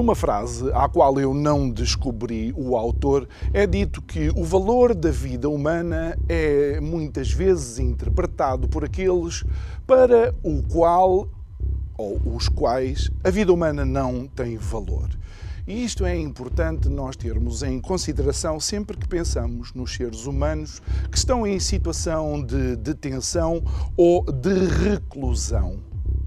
Numa frase à qual eu não descobri o autor, é dito que o valor da vida humana é muitas vezes interpretado por aqueles para o qual ou os quais a vida humana não tem valor. E isto é importante nós termos em consideração sempre que pensamos nos seres humanos que estão em situação de detenção ou de reclusão,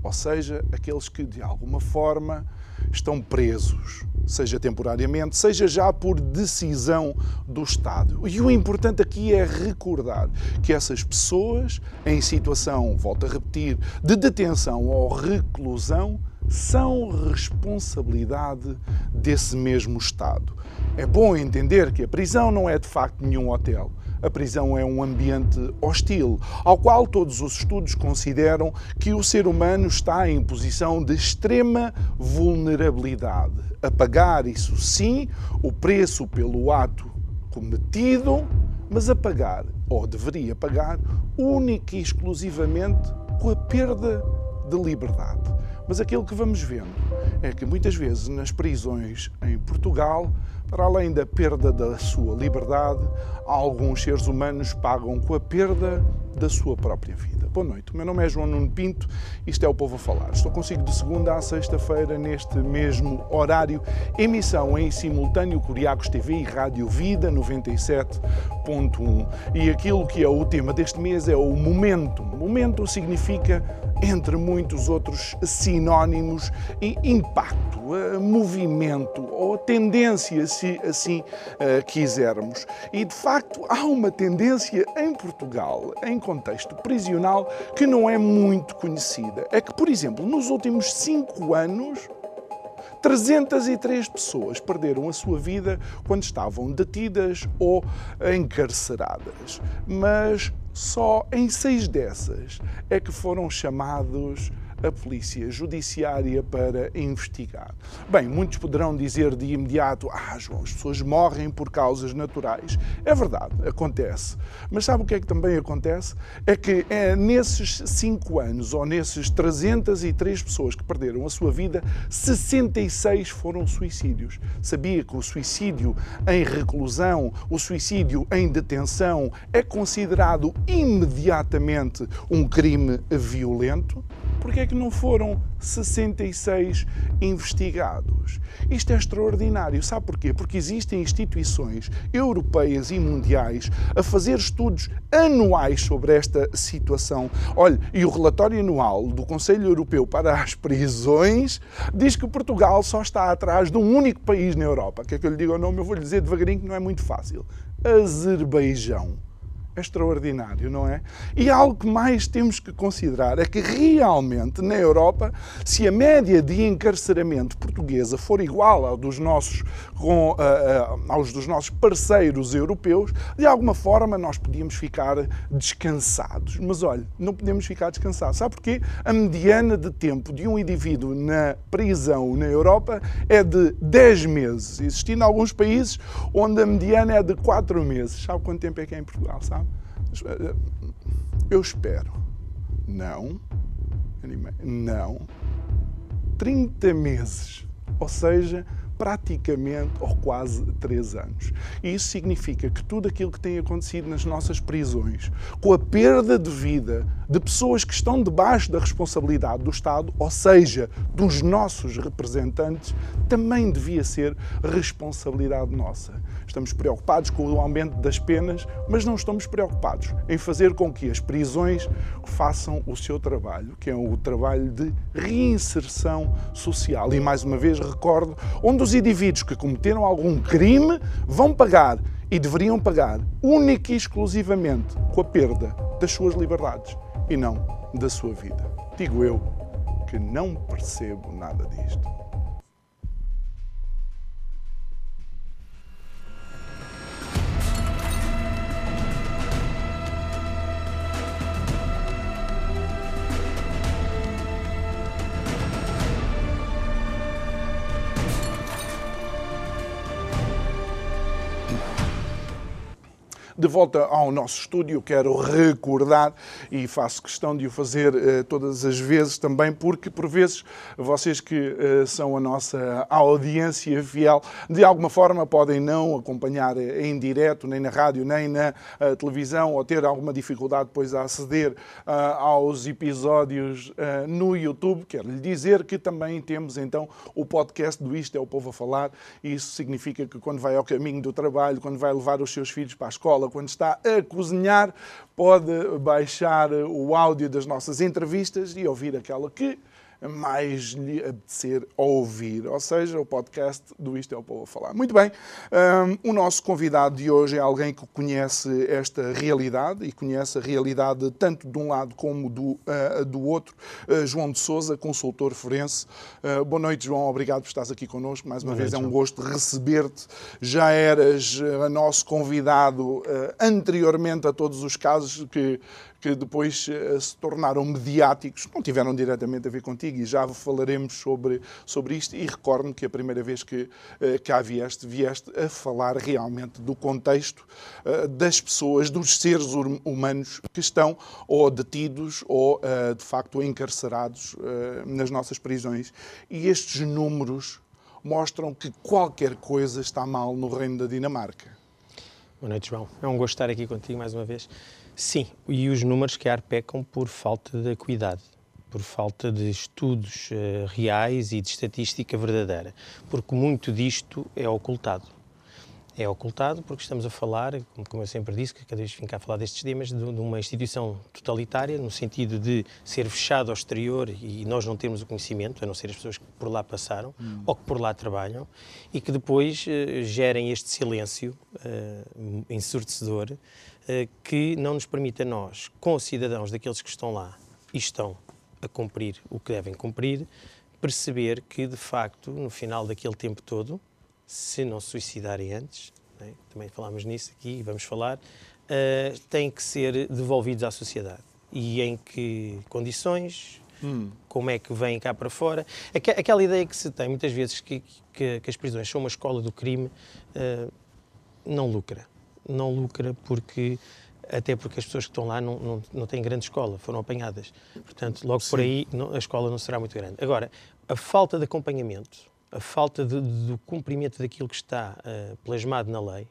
ou seja, aqueles que de alguma forma estão presos, seja temporariamente, seja já por decisão do Estado. E o importante aqui é recordar que essas pessoas em situação, volto a repetir, de detenção ou reclusão, são responsabilidade desse mesmo Estado. É bom entender que a prisão não é de facto nenhum hotel. A prisão é um ambiente hostil, ao qual todos os estudos consideram que o ser humano está em posição de extrema vulnerabilidade. A pagar, isso sim, o preço pelo ato cometido, mas a pagar, ou deveria pagar, única e exclusivamente com a perda de liberdade. Mas aquilo que vamos vendo é que muitas vezes nas prisões em Portugal para além da perda da sua liberdade, alguns seres humanos pagam com a perda da sua própria vida. Boa noite, o meu nome é João Nuno Pinto, isto é o Povo a Falar. Estou consigo de segunda a sexta-feira, neste mesmo horário, emissão em simultâneo Curiacos TV e Rádio Vida 97.1. E aquilo que é o tema deste mês é o momento. Momento significa, entre muitos outros sinónimos, impacto, eh, movimento ou tendência, se assim uh, quisermos. E de facto há uma tendência em Portugal, em contexto prisional, que não é muito conhecida. É que, por exemplo, nos últimos cinco anos, 303 pessoas perderam a sua vida quando estavam detidas ou encarceradas. Mas só em seis dessas é que foram chamados a polícia judiciária para investigar. Bem, muitos poderão dizer de imediato: ah, João, as pessoas morrem por causas naturais. É verdade, acontece. Mas sabe o que é que também acontece? É que é nesses cinco anos, ou nesses 303 pessoas que perderam a sua vida, 66 foram suicídios. Sabia que o suicídio em reclusão, o suicídio em detenção, é considerado imediatamente um crime violento? Porque é que não foram 66 investigados? Isto é extraordinário. Sabe porquê? Porque existem instituições europeias e mundiais a fazer estudos anuais sobre esta situação. Olha, e o relatório anual do Conselho Europeu para as Prisões diz que Portugal só está atrás de um único país na Europa. Quer que eu lhe diga o nome? Eu vou lhe dizer devagarinho que não é muito fácil. Azerbaijão extraordinário, não é? E algo que mais temos que considerar é que realmente na Europa, se a média de encarceramento portuguesa for igual ao dos nossos, com, uh, uh, aos dos nossos parceiros europeus, de alguma forma nós podíamos ficar descansados. Mas olha, não podemos ficar descansados. Sabe porquê? A mediana de tempo de um indivíduo na prisão na Europa é de 10 meses, existindo alguns países onde a mediana é de 4 meses. Sabe quanto tempo é que é em Portugal? Sabe? Eu espero. Não. Não. 30 meses. Ou seja, praticamente ou quase três anos. E isso significa que tudo aquilo que tem acontecido nas nossas prisões, com a perda de vida de pessoas que estão debaixo da responsabilidade do Estado, ou seja, dos nossos representantes, também devia ser responsabilidade nossa. Estamos preocupados com o aumento das penas, mas não estamos preocupados em fazer com que as prisões façam o seu trabalho, que é o trabalho de reinserção social. E mais uma vez recordo, onde os indivíduos que cometeram algum crime vão pagar e deveriam pagar única e exclusivamente com a perda das suas liberdades e não da sua vida. Digo eu que não percebo nada disto. De volta ao nosso estúdio, quero recordar e faço questão de o fazer uh, todas as vezes também, porque por vezes vocês que uh, são a nossa audiência fiel, de alguma forma podem não acompanhar em direto, nem na rádio, nem na uh, televisão, ou ter alguma dificuldade depois a aceder aos episódios no YouTube. Quero lhe dizer que também temos então o podcast do Isto é o Povo a Falar, isso significa que quando vai ao caminho do trabalho, quando vai levar os seus filhos para a escola, quando está a cozinhar, pode baixar o áudio das nossas entrevistas e ouvir aquela que mais lhe apetecer ouvir, ou seja, o podcast do Isto é o Povo a Falar. Muito bem, um, o nosso convidado de hoje é alguém que conhece esta realidade e conhece a realidade tanto de um lado como do, uh, do outro. Uh, João de Souza, consultor forense. Uh, boa noite, João, obrigado por estares aqui connosco. Mais uma boa vez noite, é um João. gosto receber-te. Já eras nosso convidado anteriormente a todos os casos que que depois uh, se tornaram mediáticos, não tiveram diretamente a ver contigo e já falaremos sobre, sobre isto. E recordo-me que a primeira vez que uh, cá vieste, vieste a falar realmente do contexto uh, das pessoas, dos seres humanos que estão ou detidos ou de facto encarcerados nas nossas prisões. E estes números mostram que qualquer coisa está mal no reino da Dinamarca. Boa noite, João. É um gosto estar aqui contigo mais uma vez. Sim, e os números que pecam por falta de acuidade, por falta de estudos uh, reais e de estatística verdadeira, porque muito disto é ocultado. É ocultado porque estamos a falar, como eu sempre disse, que cada vez que vim cá falar destes temas, de, de uma instituição totalitária, no sentido de ser fechado ao exterior e nós não termos o conhecimento, a não ser as pessoas que por lá passaram hum. ou que por lá trabalham, e que depois uh, gerem este silêncio uh, ensurdecedor eh, que não nos permite a nós, com os cidadãos daqueles que estão lá e estão a cumprir o que devem cumprir, perceber que, de facto, no final daquele tempo todo, se não se suicidarem antes, né, também falámos nisso aqui e vamos falar, uh, têm que ser devolvidos à sociedade. E em que condições, hum. como é que vêm cá para fora. Aquela ideia que se tem muitas vezes que, que, que as prisões são uma escola do crime, uh, não lucra não lucra porque até porque as pessoas que estão lá não, não, não têm grande escola, foram apanhadas. Portanto, logo Sim. por aí não, a escola não será muito grande. Agora, a falta de acompanhamento, a falta de, de, do cumprimento daquilo que está uh, plasmado na lei,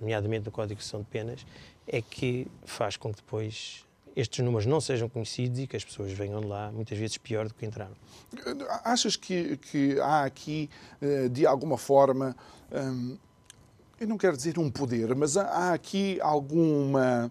nomeadamente no Código de São de Penas, é que faz com que depois estes números não sejam conhecidos e que as pessoas venham de lá muitas vezes pior do que entraram. Achas que, que há aqui, eh, de alguma forma, hum, eu não quero dizer um poder, mas há aqui alguma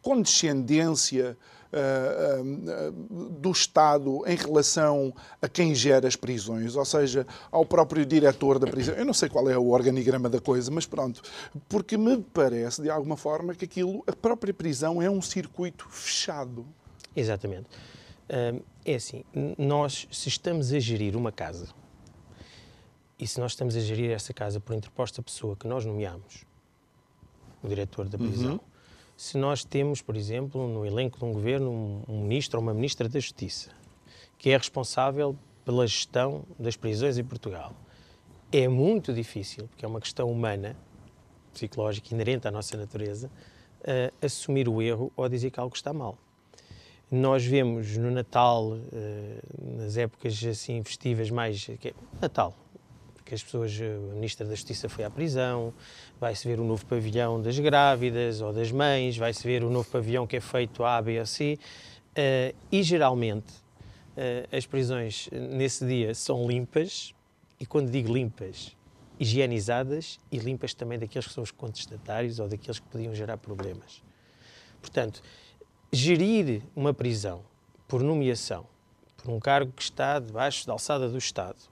condescendência uh, uh, do Estado em relação a quem gera as prisões, ou seja, ao próprio diretor da prisão. Eu não sei qual é o organigrama da coisa, mas pronto, porque me parece, de alguma forma, que aquilo, a própria prisão é um circuito fechado. Exatamente. Uh, é assim, nós, se estamos a gerir uma casa, e se nós estamos a gerir essa casa por interposta pessoa que nós nomeamos, o diretor da prisão, uhum. se nós temos, por exemplo, no elenco de um governo, um, um ministro ou uma ministra da Justiça, que é responsável pela gestão das prisões em Portugal, é muito difícil, porque é uma questão humana, psicológica, inerente à nossa natureza, uh, assumir o erro ou dizer que algo está mal. Nós vemos no Natal, uh, nas épocas assim festivas mais. É, Natal, que as pessoas, eh, a Ministra da Justiça foi à prisão, vai-se ver o novo pavilhão das grávidas ou das mães, vai-se ver o novo pavilhão que é feito A, B ou C, uh, e geralmente uh, as prisões nesse dia são limpas, e quando digo limpas, higienizadas e limpas também daqueles que são os contestatários ou daqueles que podiam gerar problemas. Portanto, gerir uma prisão por nomeação, por um cargo que está debaixo da alçada do Estado,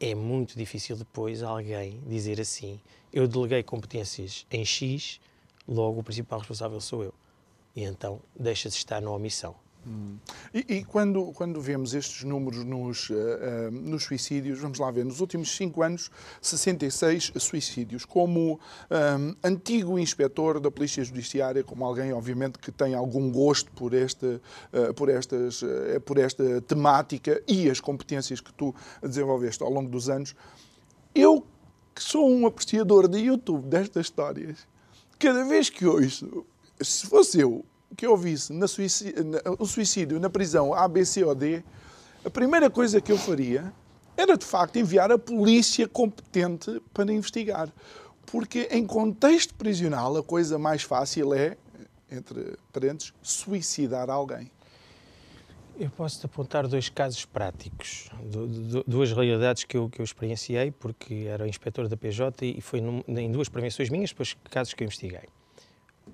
é muito difícil depois alguém dizer assim: eu deleguei competências em X, logo o principal responsável sou eu. E então deixa de estar na omissão. Hum. E, e, quando, quando vemos estes números nos, uh, uh, nos suicídios, vamos lá ver, nos últimos 5 anos, 66 suicídios. Como um, antigo inspetor da Polícia Judiciária, como alguém, obviamente, que tem algum gosto por, este, uh, por, estas, por esta temática e as competências que tu desenvolveste ao longo dos anos, eu que sou um apreciador de YouTube destas histórias, cada vez que ouço, se fosse eu que eu ouvisse na suicídio, na, o suicídio na prisão A, B, C ou D, a primeira coisa que eu faria era de facto enviar a polícia competente para investigar. Porque em contexto prisional a coisa mais fácil é, entre parentes, suicidar alguém. Eu posso-te apontar dois casos práticos, duas realidades que eu, que eu experienciei, porque era inspetor da PJ e foi num, em duas prevenções minhas, depois casos que eu investiguei.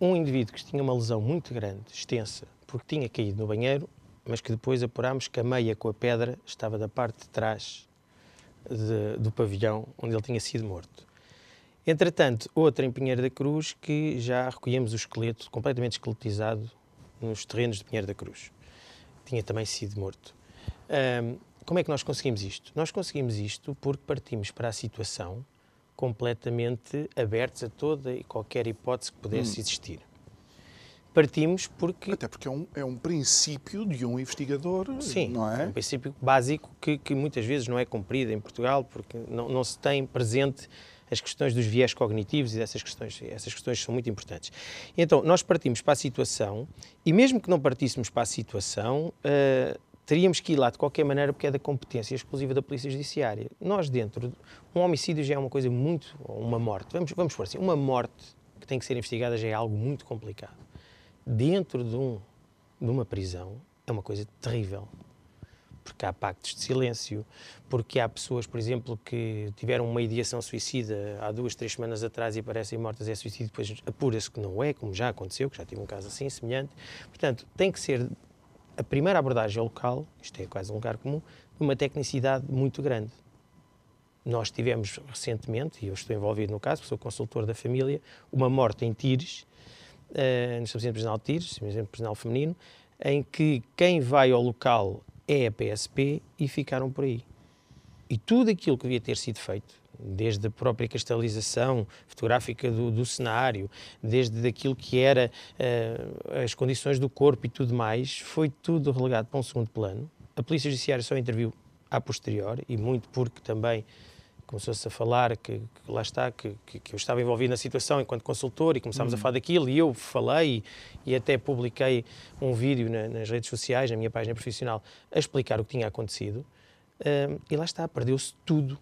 Um indivíduo que tinha uma lesão muito grande, extensa, porque tinha caído no banheiro, mas que depois apurámos que a meia com a pedra estava da parte de trás de, do pavilhão onde ele tinha sido morto. Entretanto, outra em Pinheiro da Cruz que já recolhemos o esqueleto completamente esqueletizado nos terrenos de Pinheiro da Cruz tinha também sido morto. Um, como é que nós conseguimos isto? Nós conseguimos isto porque partimos para a situação completamente abertos a toda e qualquer hipótese que pudesse hum. existir. Partimos porque. Até porque é um, é um princípio de um investigador, Sim, não é? é um princípio básico que, que muitas vezes não é cumprido em Portugal, porque não, não se tem presente as questões dos viés cognitivos e dessas questões, essas questões são muito importantes. Então, nós partimos para a situação e mesmo que não partíssemos para a situação, uh, teríamos que ir lá de qualquer maneira porque é da competência exclusiva da Polícia Judiciária. Nós dentro, um homicídio já é uma coisa muito, uma morte, vamos, vamos por assim, uma morte que tem que ser investigada já é algo muito complicado. Dentro de, um, de uma prisão é uma coisa terrível porque há pactos de silêncio, porque há pessoas, por exemplo, que tiveram uma ideação suicida há duas, três semanas atrás e parecem mortas, é suicídio, depois apura-se que não é, como já aconteceu, que já tive um caso assim, semelhante. Portanto, tem que ser a primeira abordagem ao local, isto é quase um lugar comum, uma tecnicidade muito grande. Nós tivemos recentemente, e eu estou envolvido no caso, sou consultor da família, uma morte em Tires, uh, no estabelecimento prisional de Tires, estabelecimento prisional feminino, em que quem vai ao local é a PSP e ficaram por aí. E tudo aquilo que devia ter sido feito, desde a própria cristalização fotográfica do, do cenário, desde aquilo que era uh, as condições do corpo e tudo mais, foi tudo relegado para um segundo plano. A Polícia Judiciária só interviu a posterior e muito porque também começou-se a falar que, que, lá está, que, que, eu estava envolvido na situação enquanto consultor e começámos uhum. a falar daquilo e eu falei e, e até publiquei um vídeo na, nas redes sociais, na minha página profissional, a explicar o que tinha acontecido uh, e lá está, perdeu-se tudo.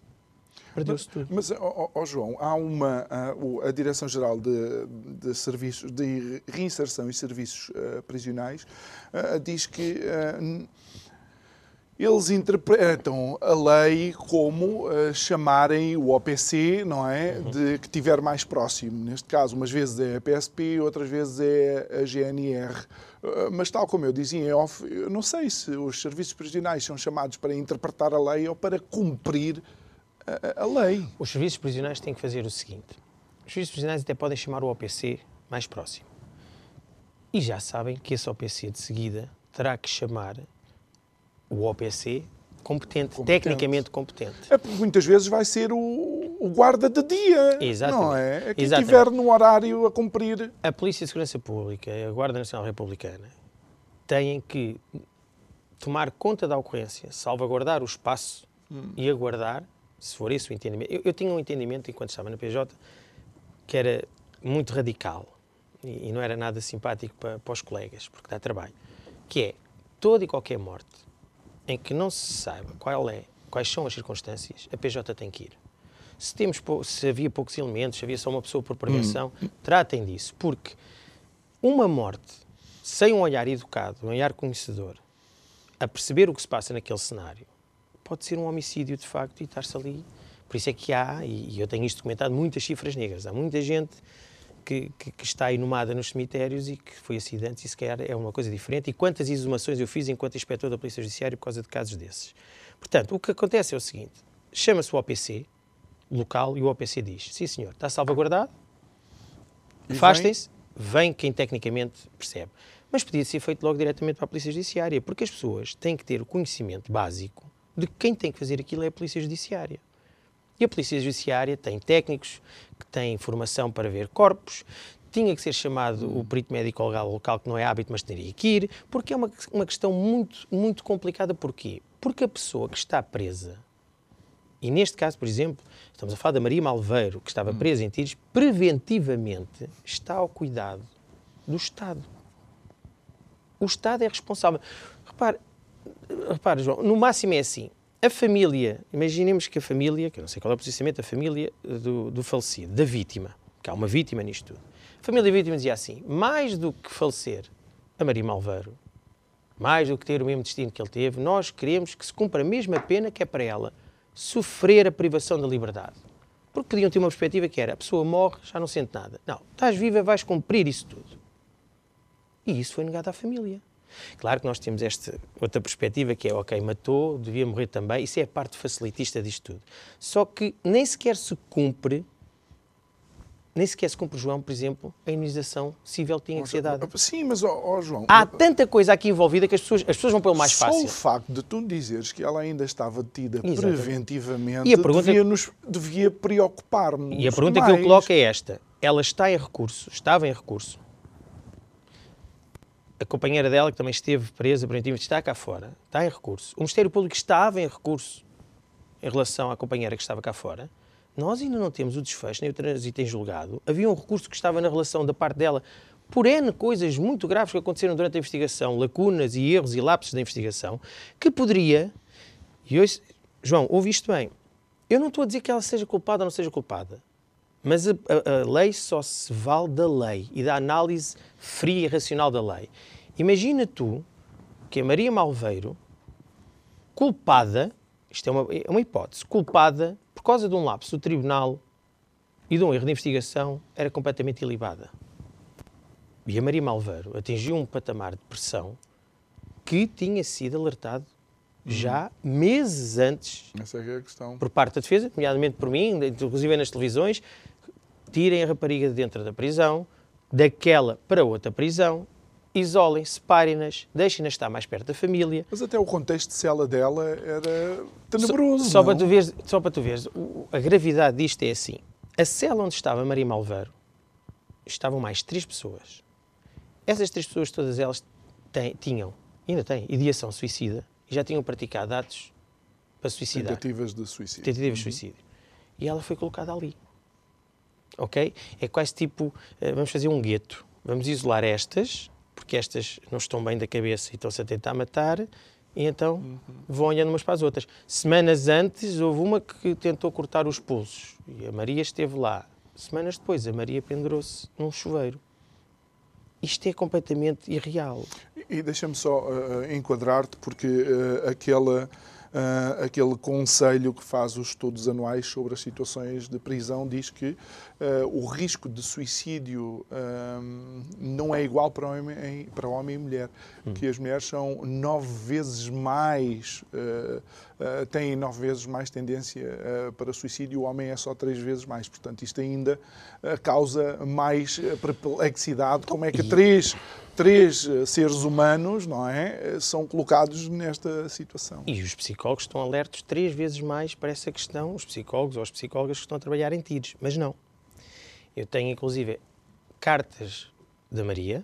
Perdeu-se tudo. Mas, oh, oh, João, há uma. A, a Direção-Geral de, de, Serviços de Reinserção e Serviços uh, Prisionais uh, diz que uh, eles interpretam a lei como uh, chamarem o OPC, não é? Uhum. De que tiver mais próximo. Neste caso, umas vezes é a PSP, outras vezes é a GNR. Uh, mas, tal como eu dizia em off, eu não sei se os serviços prisionais são chamados para interpretar a lei ou para cumprir a, a lei. Os serviços prisionais têm que fazer o seguinte: os serviços prisionais até podem chamar o OPC mais próximo. E já sabem que esse OPC de seguida terá que chamar o OPC competente, competente, tecnicamente competente. É porque muitas vezes vai ser o, o guarda de dia, Exatamente. não é? É quem estiver no horário a cumprir. A Polícia de Segurança Pública e a Guarda Nacional Republicana têm que tomar conta da ocorrência, salvaguardar o espaço hum. e aguardar, se for esse o entendimento. Eu, eu, tinha um entendimento, enquanto estava na PJ, que era muito radical e, e não era nada simpático para, para os colegas, porque dá trabalho, que é toda e qualquer morte em que não se saiba qual é, quais são as circunstâncias, a PJ tem que ir. Se, temos, se havia poucos elementos, se havia só uma pessoa por prevenção, hum. tratem disso, porque uma morte sem um olhar educado, um olhar conhecedor, a perceber o que se passa naquele cenário, pode ser um homicídio de facto e estar-se ali. Por isso é que há, e eu tenho isto documentado, muitas cifras negras. Há muita gente que, que, que, está inumada nos cemitérios e que foi acidente e sequer é uma coisa diferente. E quantas exumações eu fiz enquanto inspetor da Polícia Judiciária por causa de casos desses. Portanto, o que acontece é o seguinte: chama-se o OPC local e o OPC diz: sim, senhor, está salvaguardado, afastem-se, vem quem tecnicamente percebe. Mas podia ser feito logo diretamente para a Polícia Judiciária, porque as pessoas têm que ter o conhecimento básico de que quem tem que fazer aquilo é a Polícia Judiciária. E a Polícia Judiciária tem técnicos que têm formação para ver corpos, tinha que ser chamado o perito médico legal local, que não é hábito, mas teria que ir, porque é uma, uma questão muito, muito complicada. Porquê? Porque a pessoa que está presa, e neste caso, por exemplo, estamos a falar da Maria Malveiro, que estava presa em Tiros, preventivamente está ao cuidado do Estado. O Estado é responsável. Repare, repare, João, no máximo é assim. A família, imaginemos que a família, que eu não sei qual é o posicionamento da família do, do falecido, da vítima, que há uma vítima nisto tudo. A família da vítima dizia assim: mais do que falecer a Maria Malveiro, mais do que ter o mesmo destino que ele teve, nós queremos que se cumpra a mesma pena que é para ela sofrer a privação da liberdade. Porque podiam ter uma perspectiva que era: a pessoa morre, já não sente nada. Não, estás viva, vais cumprir isso tudo. E isso foi negado à família. Claro que nós temos esta outra perspectiva que é, ok, matou, devia morrer também, isso é a parte facilitista disto tudo. Só que nem sequer se cumpre, nem sequer se cumpre, João, por exemplo, a imunização civil tinha que ser dada. Sim, mas, ó, ó, João... Há tanta coisa aqui envolvida que as pessoas, as pessoas vão pelo mais só fácil. o facto de tu dizeres que ela ainda estava detida Exatamente. preventivamente E a pergunta- devia, nos, devia preocupar-nos E a pergunta que eu mais. coloco é esta: ela está em recurso, estava em recurso. A companheira dela, que também esteve presa preventivamente, está cá fora, está em recurso. O Ministério Público estava em recurso em relação à companheira que estava cá fora. Nós ainda não temos o desfecho, nem o trânsito em julgado. Havia um recurso que estava na relação da parte dela por N coisas muito graves que aconteceram durante a investigação, lacunas e erros e lapsos da investigação, que poderia. E hoje, João, ouve isto bem. Eu não estou a dizer que ela seja culpada ou não seja culpada. Mas a, a- a lei só se vale da lei e da análise fria e racional da lei. Imagina tu que a Maria Malveiro, culpada, isto é uma, é uma hipótese, culpada por causa de um lapso do tribunal e de um erro de investigação, era completamente ilibada. E a Maria Malveiro atingiu um patamar de pressão que tinha sido alertado já meses antes Essa é é a questão. por parte da defesa, nomeadamente por mim, inclusive nas televisões, tirem a rapariga de dentro da prisão, daquela para outra prisão, isolem, separem-nas, deixem-na estar mais perto da família. Mas até o contexto de cela dela era tenebroso. Só, só para tu veres, só para tu veres, o- a gravidade disto é assim. A cela onde estava Maria Malveiro, estavam mais três pessoas. Essas três pessoas, todas elas, têm- tinham, ainda têm, ideação suicida e já tinham praticado atos para suicidar. Tentativas de suicídio. tentativa de suicídio. E ela foi colocada ali. Ok? É quase tipo, eh, vamos fazer um gueto. Vamos isolar estas, porque estas não estão bem da cabeça e estão-se a tentar matar, e então vão olhando umas para as outras. Semanas antes, houve uma que tentou cortar os pulsos, e a Maria esteve lá. Semanas depois, a Maria pendurou-se num chuveiro. Isto é completamente irreal. E deixa-me só uh, enquadrar-te, porque uh, aquela, uh, aquele conselho que faz os estudos anuais sobre as situações de prisão diz que uh, o risco de suicídio um, não é igual para homem, para homem e mulher, que as mulheres são nove vezes mais, uh, uh, têm nove vezes mais tendência para suicídio, o homem é só três vezes mais. Portanto, isto ainda causa mais perplexidade. Como é que três três eh, seres humanos, não é, eh, são colocados nesta situação. E os psicólogos estão alertos três vezes mais para essa questão, os psicólogos ou as psicólogas que estão a trabalhar em tiros. Mas não. Eu tenho, inclusive, cartas da Maria,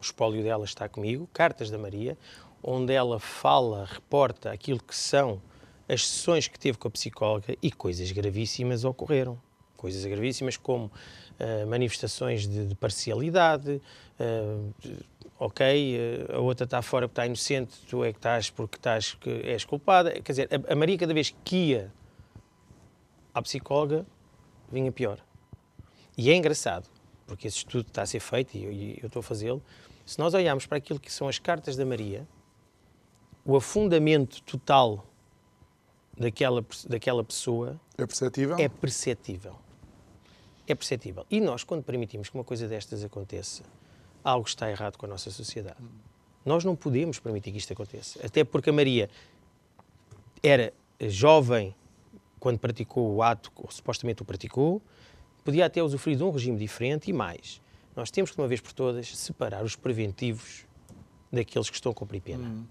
o espólio dela está comigo, cartas da Maria, onde ela fala, reporta aquilo que são as sessões que teve com a psicóloga e coisas gravíssimas ocorreram. Coisas gravíssimas como uh, manifestações de, de parcialidade, uh, de, ok, uh, a outra está fora porque está inocente, tu é que estás porque estás, que és culpada. Quer dizer, a, a Maria cada vez que ia à psicóloga, vinha pior. E é engraçado, porque esse estudo está a ser feito e eu, e eu estou a fazê-lo. Se nós olharmos para aquilo que são as cartas da Maria, o afundamento total daquela, daquela pessoa É perceptível? é perceptível. É perceptível. E nós, quando permitimos que uma coisa destas aconteça, algo está errado com a nossa sociedade. Nós não podemos permitir que isto aconteça. Até porque a Maria era jovem quando praticou o ato, ou supostamente o praticou, podia até usufruir de um regime diferente e mais. Nós temos que, de uma vez por todas, separar os preventivos daqueles que estão a cumprir pena. Hum.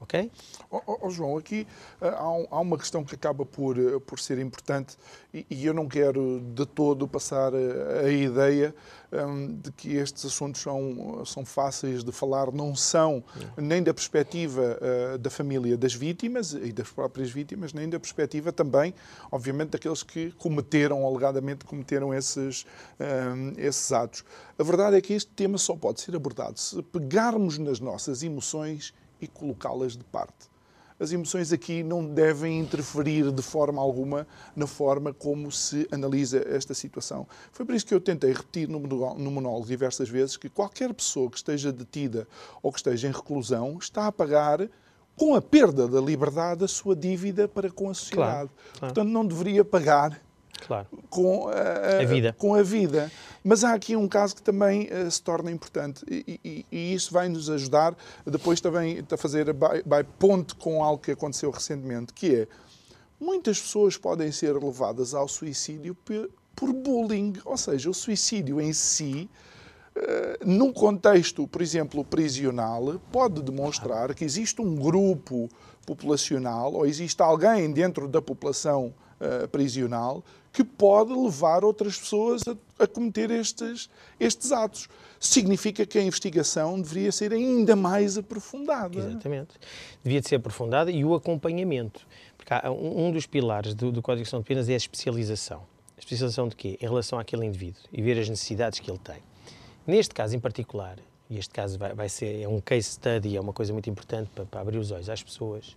Ok? Oh, oh, oh, João, aqui uh, há, um, há, uma questão que acaba por, uh, por ser importante e, e, eu não quero de todo passar uh, a ideia um, de que estes assuntos são, são fáceis de falar, não são nem da perspectiva da família das vítimas e das próprias vítimas, nem da perspectiva também, obviamente, daqueles que cometeram, alegadamente cometeram esses, um, esses atos. A verdade é que este tema só pode ser abordado se pegarmos nas nossas emoções e colocá-las de parte. As emoções aqui não devem interferir de forma alguma na forma como se analisa esta situação. Foi por isso que eu tentei repetir no monólogo diversas vezes que qualquer pessoa que esteja detida ou que esteja em reclusão está a pagar com a perda da liberdade a sua dívida para com a sociedade. Claro, claro. Portanto, não deveria pagar claro. com, a, a, vida. com a vida. Mas há aqui um caso que também uh, se torna importante e, e, e, isso vai nos ajudar depois também a fazer by, ponte com algo que aconteceu recentemente, que é muitas pessoas podem ser levadas ao suicídio por, por bullying, ou seja, o suicídio em si Uh, num contexto, por exemplo, prisional, pode demonstrar que existe um grupo populacional ou existe alguém dentro da população uh, prisional que pode levar outras pessoas a, a, cometer estes, estes atos. Significa que a investigação deveria ser ainda mais aprofundada. Exatamente. Devia de ser aprofundada e o acompanhamento. Porque há, um, dos pilares do, do Código de Ação de Penas é a especialização. A especialização de quê? Em relação àquele indivíduo e ver as necessidades que ele tem. Neste caso em particular, e este caso vai, vai ser é um case study, é uma coisa muito importante para, para abrir os olhos às pessoas,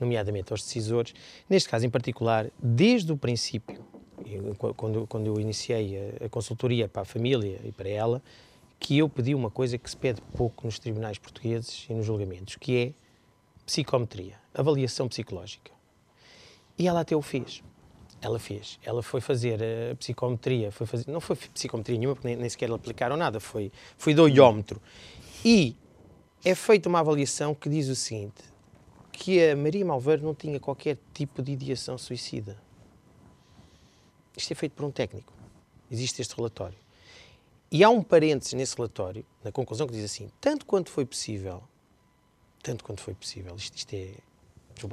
nomeadamente aos decisores, neste caso em particular, desde o princípio, quando, quando eu iniciei a, a consultoria para a família e para ela, que eu pedi uma coisa que se pede pouco nos tribunais portugueses e nos julgamentos, que é psicometria, avaliação psicológica. E ela até o fez. Ela fez. Ela foi fazer a psicometria, foi fazer, não foi psicometria nenhuma, porque nem, nem sequer aplicaram nada, foi, foi doiómetro. E é feita uma avaliação que diz o seguinte: que a Maria Malveiro não tinha qualquer tipo de ideação suicida. Isto é feito por um técnico. Existe este relatório. E há um parênteses nesse relatório, na conclusão, que diz assim: tanto quanto foi possível, tanto quanto foi possível, isto, isto é,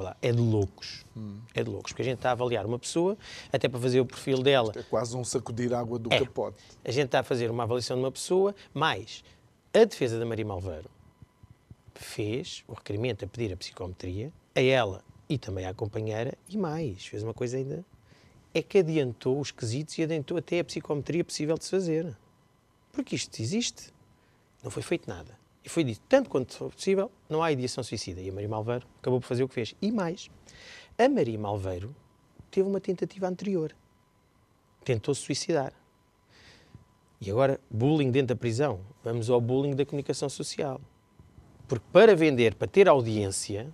lá, é de loucos. Hum. É de loucos, porque a gente está a avaliar uma pessoa, até para fazer o perfil dela. Isto é quase um sacudir água do é. capote. A gente está a fazer uma avaliação de uma pessoa, mais a defesa da Maria Malveiro fez o requerimento a pedir a psicometria, a ela e também à companheira, e mais, fez uma coisa ainda é que adiantou os quesitos e adiantou até a psicometria possível de se fazer. Porque isto existe. Não foi feito nada. E foi dito, tanto quanto for possível, não há ideação suicida. E a Maria Malveiro acabou por fazer o que fez. E mais, a Maria Malveiro teve uma tentativa anterior. Tentou-se suicidar. E agora, bullying dentro da prisão. Vamos ao bullying da comunicação social. Porque para vender, para ter audiência,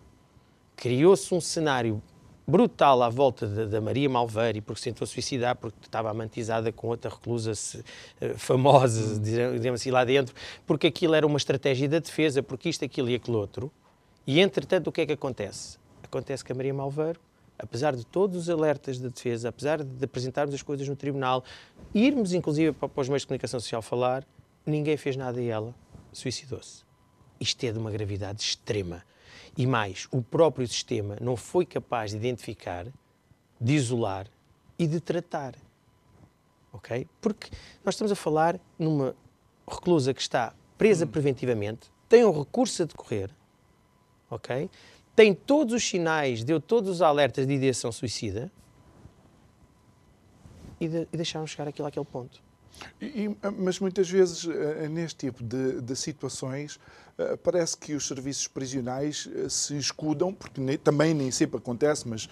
criou-se um cenário brutal à volta da, Maria Malveira, porque se tentou suicidar, porque estava amantizada com outra reclusa uh, famosa, hum. digamos assim, lá dentro, porque aquilo era uma estratégia da defesa, porque isto, aquilo e aquilo outro. E, entretanto, o que é que acontece? Acontece que a Maria Malveiro, apesar de todos os alertas da defesa, apesar de apresentarmos as coisas no tribunal, irmos, inclusive, para, para os meios de comunicação social falar, ninguém fez nada e ela suicidou-se. Isto é de uma gravidade extrema. E mais, o próprio sistema não foi capaz de identificar, de isolar e de tratar. Ok? Porque nós estamos a falar numa reclusa que está presa hum. preventivamente, tem um recurso a decorrer, ok? Tem todos os sinais, deu todos os alertas de ideação suicida e, de, e deixaram chegar aquilo àquele ponto. E, mas muitas vezes, eh, neste tipo de, de situações, eh, parece que os serviços prisionais eh, se escudam, porque nem, também nem sempre acontece, mas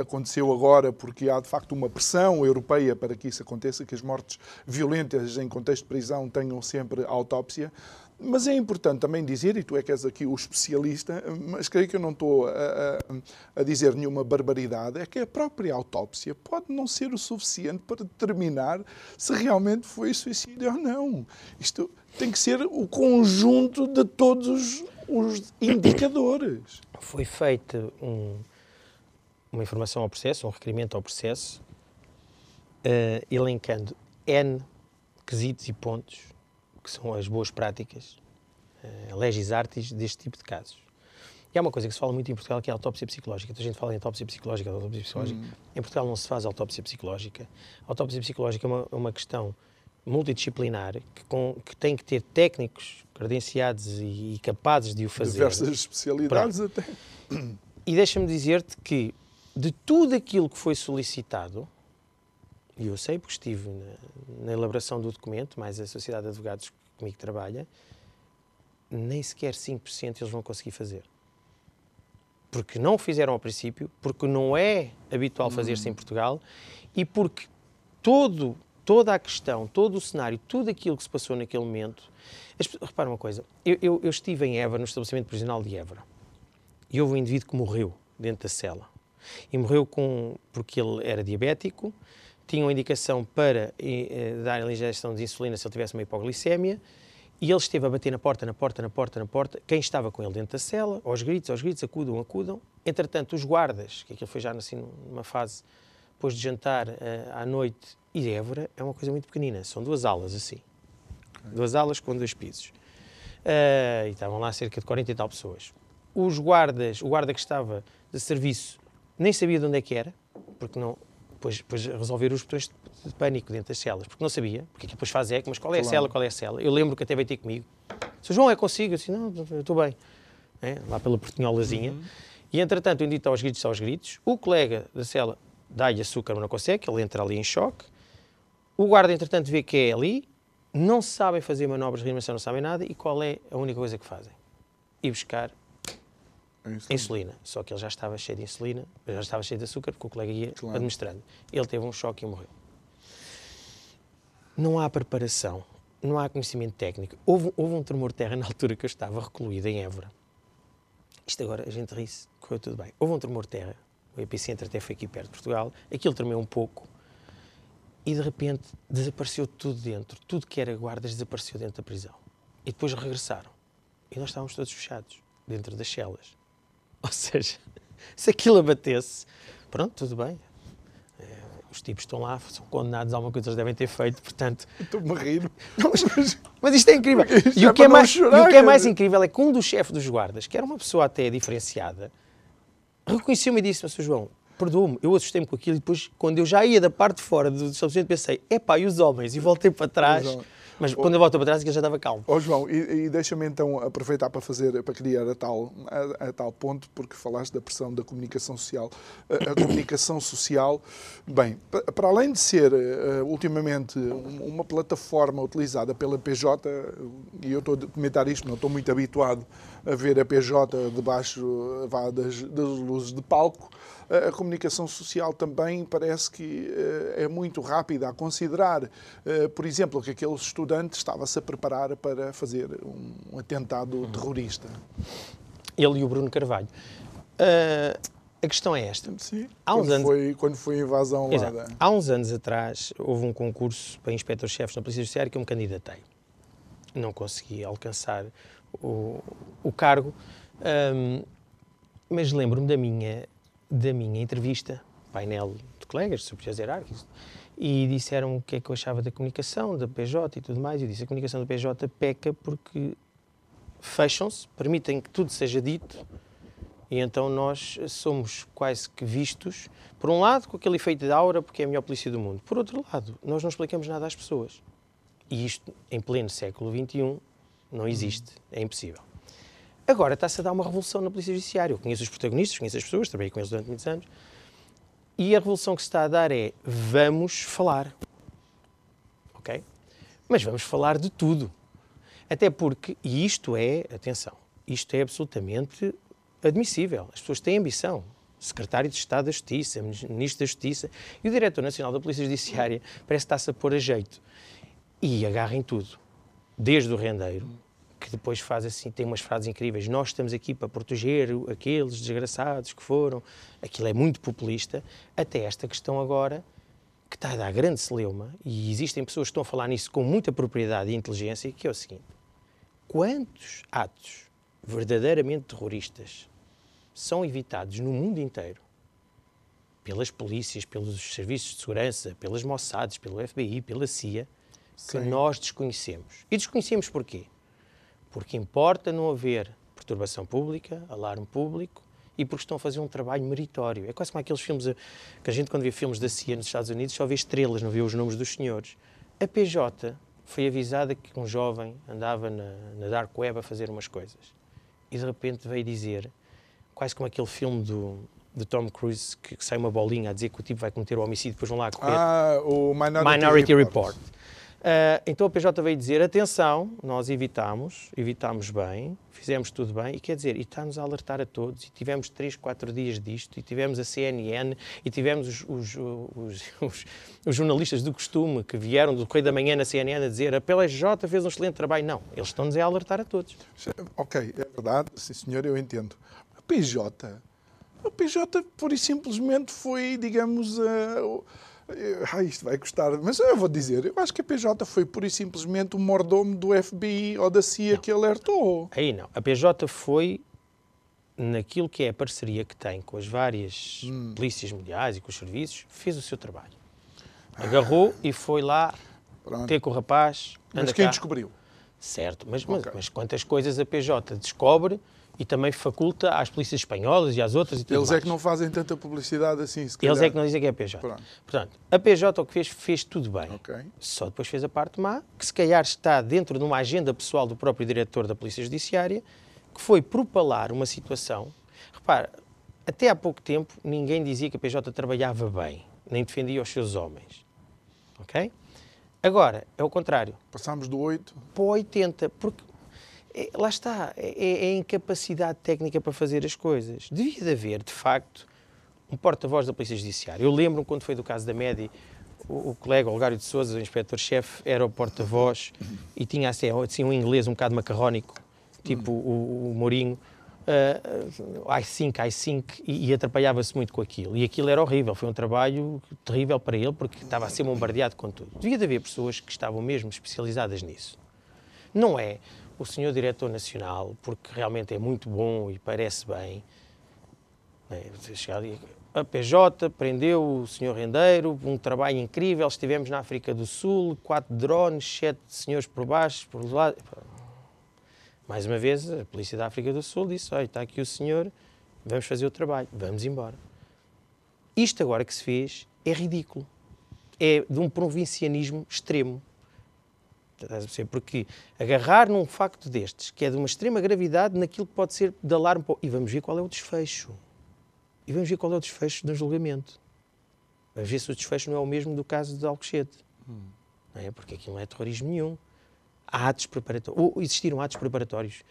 aconteceu agora porque há de facto uma pressão europeia para que isso aconteça, que as mortes violentas em contexto de prisão tenham sempre autópsia. Mas é importante também dizer, e tu é que és aqui o especialista, mas creio que eu não estou a, a, a, dizer nenhuma barbaridade, é que a própria autópsia pode não ser o suficiente para determinar se realmente foi suicídio ou não. Isto tem que ser o conjunto de todos os indicadores. Foi feita um, uma informação ao processo, um requerimento ao processo, uh, elencando N quesitos e pontos que são as boas práticas a legis artis deste tipo de casos. E há uma coisa que se fala muito em Portugal que é a autópsia psicológica. Toda a gente fala em autópsia psicológica, autópsia psicológica. Hum. Em Portugal não se faz autópsia psicológica. A autópsia psicológica é uma, uma questão multidisciplinar que, com, que, tem que ter técnicos credenciados e, e capazes de o fazer. Diversas especialidades Pronto. até. E deixa-me dizer-te que de tudo aquilo que foi solicitado, e eu sei porque estive na, na, elaboração do documento, mais a Sociedade de Advogados comigo trabalha, nem sequer 5% eles vão conseguir fazer. Porque não o fizeram ao princípio, porque não é habitual fazer-se em hum. Portugal e porque todo, toda a questão, todo o cenário, tudo aquilo que se passou naquele momento. Repara uma coisa, eu, eu, eu estive em Évora, no estabelecimento prisional de Évora, e houve um indivíduo que morreu dentro da cela. E morreu com, porque ele era diabético, tinha uma indicação para eh, dar a injeção de insulina se ele tivesse uma hipoglicemia, e ele esteve a bater na porta, na porta, na porta, na porta. Quem estava com ele dentro da cela, aos gritos, aos gritos, acudam, acudam. Entretanto, os guardas, que aquilo foi já assim numa fase depois de jantar uh, à noite, e Évora é uma coisa muito pequenina, são duas alas assim. Okay. Duas alas com dois pisos. Uh, e estavam lá cerca de 40 e tal pessoas. Os guardas, o guarda que estava de serviço nem sabia de onde é que era, porque não, depois, depois resolver os botões de, de, pânico dentro das celas, porque não sabia, porque depois faz eco, mas qual é a cela, qual é a cela? Eu lembro que até veio ter comigo. Se João é consigo, eu disse, não, estou bem. É, lá pela portinholazinha. Uhum. E entretanto, o indivíduo aos gritos, aos gritos, o colega da cela dá-lhe açúcar, mas não consegue, ele entra ali em choque. O guarda, entretanto, vê que é ali, não sabem fazer manobras de reanimação, não sabem nada, e qual é a única coisa que fazem? Ir buscar insulina. insulina. Só que ele já estava cheio de insulina, já estava cheio de açúcar, porque o colega ia claro. administrando. Ele teve um choque e morreu. Não há preparação, não há conhecimento técnico. Houve, houve um tremor de terra na altura que eu estava recluído em Évora. Isto agora, a gente ri-se, correu tudo bem. Houve um tremor de terra, o epicentro até foi aqui perto de Portugal, aquilo tremeu um pouco e de repente desapareceu tudo dentro. Tudo que era guardas desapareceu dentro da prisão. E depois regressaram. E nós estávamos todos fechados, dentro das celas. Ou seja, se aquilo abatesse, pronto, tudo bem. É, os tipos estão lá, são condenados a alguma coisa que eles devem ter feito, portanto. Estou-me a rir. Não, mas, mas, isto é incrível. E, é o que é, mais, chorar, o que é mais incrível é que um dos chefes dos guardas, que era uma pessoa até diferenciada, reconheceu-me e disse-me, Sr. João, perdoa-me, eu assustei-me com aquilo e depois, quando eu já ia da parte de fora do estabelecimento, pensei, epá, e os homens? E voltei para trás. Mas oh, quando eu volto para trás, que já estava calmo. Ó oh, João, e, e deixa-me então aproveitar para fazer, para criar a tal, a, a, tal ponto, porque falaste da pressão da comunicação social. A, a comunicação social, bem, para além de ser uh, ultimamente uma plataforma utilizada pela PJ, e eu estou a comentar isto, não estou muito habituado a ver a PJ debaixo vá, das, das luzes de palco, a comunicação social também parece que uh, é muito rápida a considerar, uh, por exemplo, que aquele estudante estava-se a preparar para fazer um atentado terrorista. Ele e o Bruno Carvalho. Uh, a questão é esta. Sim, Há uns quando, anos... foi, quando foi a invasão Exato. lá da... Há uns anos atrás houve um concurso para inspectores-chefes na Polícia Judiciária que eu me candidatei. Não consegui alcançar o, o cargo, um, mas lembro-me da minha da minha entrevista, painel de colegas, superiores hierárquicos, e disseram o que é que eu achava da comunicação, da PJ e tudo mais. Eu disse: a comunicação da PJ peca porque fecham-se, permitem que tudo seja dito, e então nós somos quase que vistos, por um lado, com aquele efeito de aura, porque é a melhor polícia do mundo, por outro lado, nós não explicamos nada às pessoas. E isto, em pleno século XXI, não existe, é impossível. Agora está-se a dar uma revolução na Polícia Judiciária. Eu conheço os protagonistas, conheço as pessoas, trabalhei com eles durante muitos anos. E a revolução que se está a dar é vamos falar. Ok? Mas vamos falar de tudo. Até porque, e isto é, atenção, isto é absolutamente admissível. As pessoas têm ambição. Secretário de Estado da Justiça, Ministro da Justiça e o Diretor Nacional da Polícia Judiciária parece estar-se a pôr a jeito. E agarrem tudo. Desde o rendeiro que depois faz assim, tem umas frases incríveis. Nós estamos aqui para proteger aqueles desgraçados que foram. Aquilo é muito populista. Até esta questão agora, que está a dar grande celeuma, e existem pessoas que estão a falar nisso com muita propriedade e inteligência, que é o seguinte: quantos atos verdadeiramente terroristas são evitados no mundo inteiro pelas polícias, pelos serviços de segurança, pelas Mossads, pelo FBI, pela CIA, que Sim. nós desconhecemos. E desconhecemos porquê? Porque importa não haver perturbação pública, alarme público e porque estão a fazer um trabalho meritório. É quase como aqueles filmes que a gente, quando vê filmes da CIA nos Estados Unidos, só vê estrelas, não vê os nomes dos senhores. A PJ foi avisada que um jovem andava na, na Dark Web a fazer umas coisas. E de repente veio dizer, quase como aquele filme do, de Tom Cruise, que, que sai uma bolinha a dizer que o tipo vai cometer o homicídio, depois vão lá correr. Ah, o Minority, Minority Report. Report. Uh, então a PJ veio dizer, atenção, nós evitamos, evitamos bem, fizemos tudo bem, e quer dizer, e está-nos a alertar a todos, e tivemos 3, 4 dias disto, e tivemos a CNN, e tivemos os, os, os, os, jornalistas do costume que vieram do Correio da Manhã na CNN a dizer a PLJ fez um excelente trabalho. Não, eles estão-nos a alertar a todos. Ok, é verdade, sim senhor, eu entendo. A PJ, a PJ pura e simplesmente foi, digamos, uh, ah, isto vai custar, mas eu vou dizer, eu acho que a PJ foi pura e simplesmente o mordomo do FBI ou da CIA não. que alertou. Aí não. A PJ foi naquilo que é a parceria que tem com as várias hum. polícias mundiais e com os serviços, fez o seu trabalho. Agarrou e foi lá Pronto. ter com o rapaz. Mas quem cá. descobriu? Certo, mas, okay. mas, mas quantas coisas a PJ descobre e também faculta às polícias espanholas e às outras e tudo Eles mais. é que não fazem tanta publicidade assim, Eles calhar. é que não dizem que é a PJ. Pronto. Portanto, a PJ o que fez, fez tudo bem. Okay. Só depois fez a parte má, que se calhar está dentro de uma agenda pessoal do próprio diretor da Polícia Judiciária, que foi propalar uma situação. Repara, até há pouco tempo ninguém dizia que a PJ trabalhava bem, nem defendia os seus homens. Ok? Agora, é o contrário. Passámos do 8 para o 80, porque é, lá está, é, é, a incapacidade técnica para fazer as coisas. Devia de haver, de facto, um porta-voz da Polícia Judiciária. Eu lembro-me quando foi do caso da MEDI, o, o colega Olgário de Souza, o inspetor-chefe, era o porta-voz e tinha assim, assim, um inglês um bocado macarrónico, tipo o, o Mourinho, uh, i5, i5, e, e atrapalhava-se muito com aquilo. E aquilo era horrível, foi um trabalho terrível para ele, porque estava a ser bombardeado com tudo. Devia de haver pessoas que estavam mesmo especializadas nisso. Não é o senhor diretor nacional, porque realmente é muito bom e parece bem. É, a PJ prendeu o senhor Rendeiro, um trabalho incrível. Estivemos na África do Sul, quatro drones, sete senhores por baixo, por lado. Mais uma vez, a polícia da África do Sul disse: Olha, está aqui o senhor, vamos fazer o trabalho, vamos embora. Isto agora que se fez é ridículo. É de um provincianismo extremo. Porque agarrar num facto destes, que é de uma extrema gravidade, naquilo que pode ser de alarme. E vamos ver qual é o desfecho. E vamos ver qual é o desfecho do julgamento. Vamos ver se o desfecho não é o mesmo do caso de Alcochete. Hum. Não é? Porque aquilo não é terrorismo nenhum. Há atos preparatórios. Ou existiram atos preparatórios.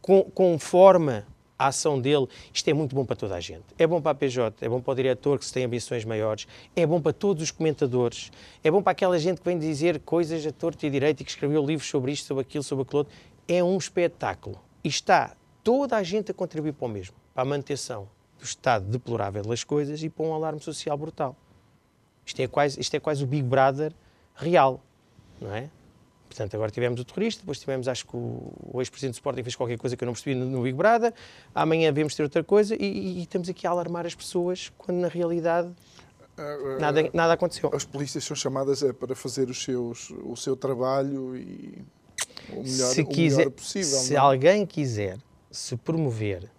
Com, com forma a ação dele, isto é muito bom para toda a gente. É bom para a PJ, é bom para o diretor que se tem ambições maiores, é bom para todos os comentadores, é bom para aquela gente que vem dizer coisas a torto e direito e que escreveu livros sobre isto, sobre aquilo, sobre aquilo outro. É um espetáculo. E está toda a gente a contribuir para o mesmo, para a manutenção do estado deplorável das coisas e para um alarme social brutal. Isto é quase, isto é quase o Big Brother real, não é? Portanto, agora tivemos o terrorista, depois tivemos, acho que o, o ex-presidente do Sporting fez qualquer coisa que eu não percebi no, no Big Brother, amanhã devemos ter outra coisa e, e, e, estamos aqui a alarmar as pessoas quando na realidade uh, uh, nada, nada aconteceu. As polícias são chamadas é, para fazer os seus, o seu trabalho e o melhor, se quiser, o melhor possível. Se não? É? alguém quiser se promover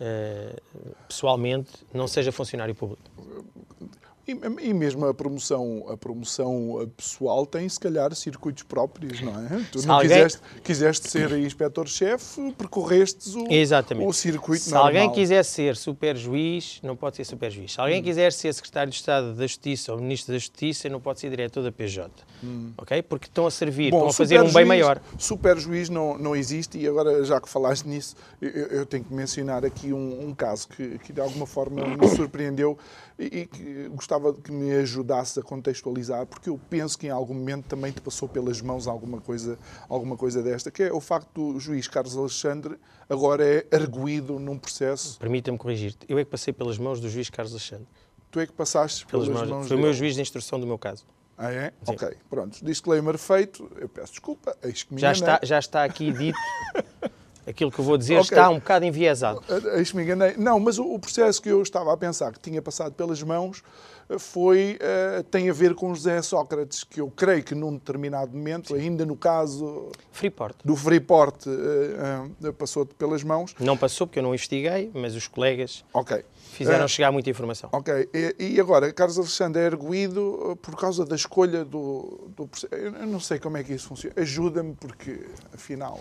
uh, pessoalmente, não seja funcionário público. E, e, mesmo a promoção, a promoção pessoal tem, se calhar, circuitos próprios, não é? Tu se não alguém... quiseste, quiseste ser inspetor-chefe, percorrestes o, Exatamente. o circuito se normal. Se alguém quiser ser super-juiz, não pode ser super-juiz. Se alguém hum. quiser ser secretário de Estado da Justiça ou ministro da Justiça, não pode ser diretor da PJ. Hum. Ok? Porque estão a servir, Bom, estão a fazer um bem maior. Super-juiz não, não existe e agora, já que falaste nisso, eu, eu tenho que mencionar aqui um, um caso que, que, de alguma forma, me surpreendeu e que gostava que me ajudasse a contextualizar, porque eu penso que em algum momento também te passou pelas mãos alguma coisa, alguma coisa desta, que é o facto do juiz Carlos Alexandre agora é arguído num processo. Permita-me corrigir-te, eu é que passei pelas mãos do juiz Carlos Alexandre. Tu é que passaste pelas, pelas mãos, mãos Foi o meu juiz de instrução do meu caso. Ah, é? Sim. Ok, pronto. Disclaimer feito. Eu peço desculpa. Que já, está, já está aqui dito Aquilo que eu vou dizer Ok. está um bocado enviesado. Eh, Eis-me enganei. Não, mas o, processo que eu estava a pensar que tinha passado pelas mãos eh, foi, eh, tem a ver com José Sócrates, que eu creio que num determinado momento, ainda no caso Freeport. do Freeport, eh, eh, passou pelas mãos. Não passou porque eu não investiguei, mas os colegas Ok. fizeram Eh, chegar muita informação. Ok, e, e agora, Carlos Alexandre é erguido uh, por causa da escolha do, do eu não sei como é que isso funciona. Ajuda-me, porque afinal.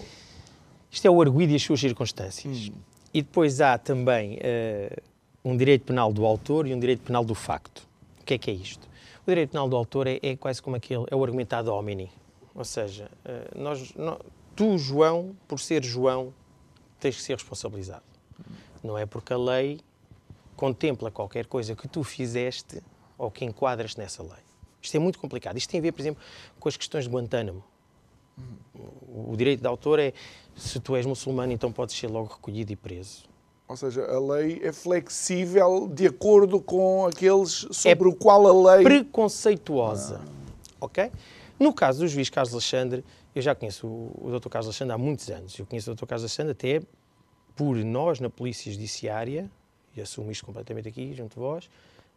Isto é o arguido e as suas circunstâncias. E depois há também eh, um direito penal do autor e um direito penal do facto. O que é que é isto? O direito penal do autor é, é quase como aquele, é o argumentado homini. Ou seja, eh, nós, nó- tu, João, por ser João, tens que ser responsabilizado. Não é porque a lei contempla qualquer coisa que tu fizeste ou que enquadras nessa lei. Isto é muito complicado. Isto tem a ver, por exemplo, com as questões de Guantánamo. O direito de autor é se tu és muçulmano, então podes ser logo recolhido e preso. Ou seja, a lei é flexível de acordo com aqueles É sobre o qual a lei. Preconceituosa. Ok? No caso do juiz Carlos Alexandre, eu já conheço o, o Dr. Carlos Alexandre há muitos anos. Eu conheço o Dr. Carlos Alexandre até por nós, na Polícia Judiciária, e assumo isto completamente aqui, junto de vós,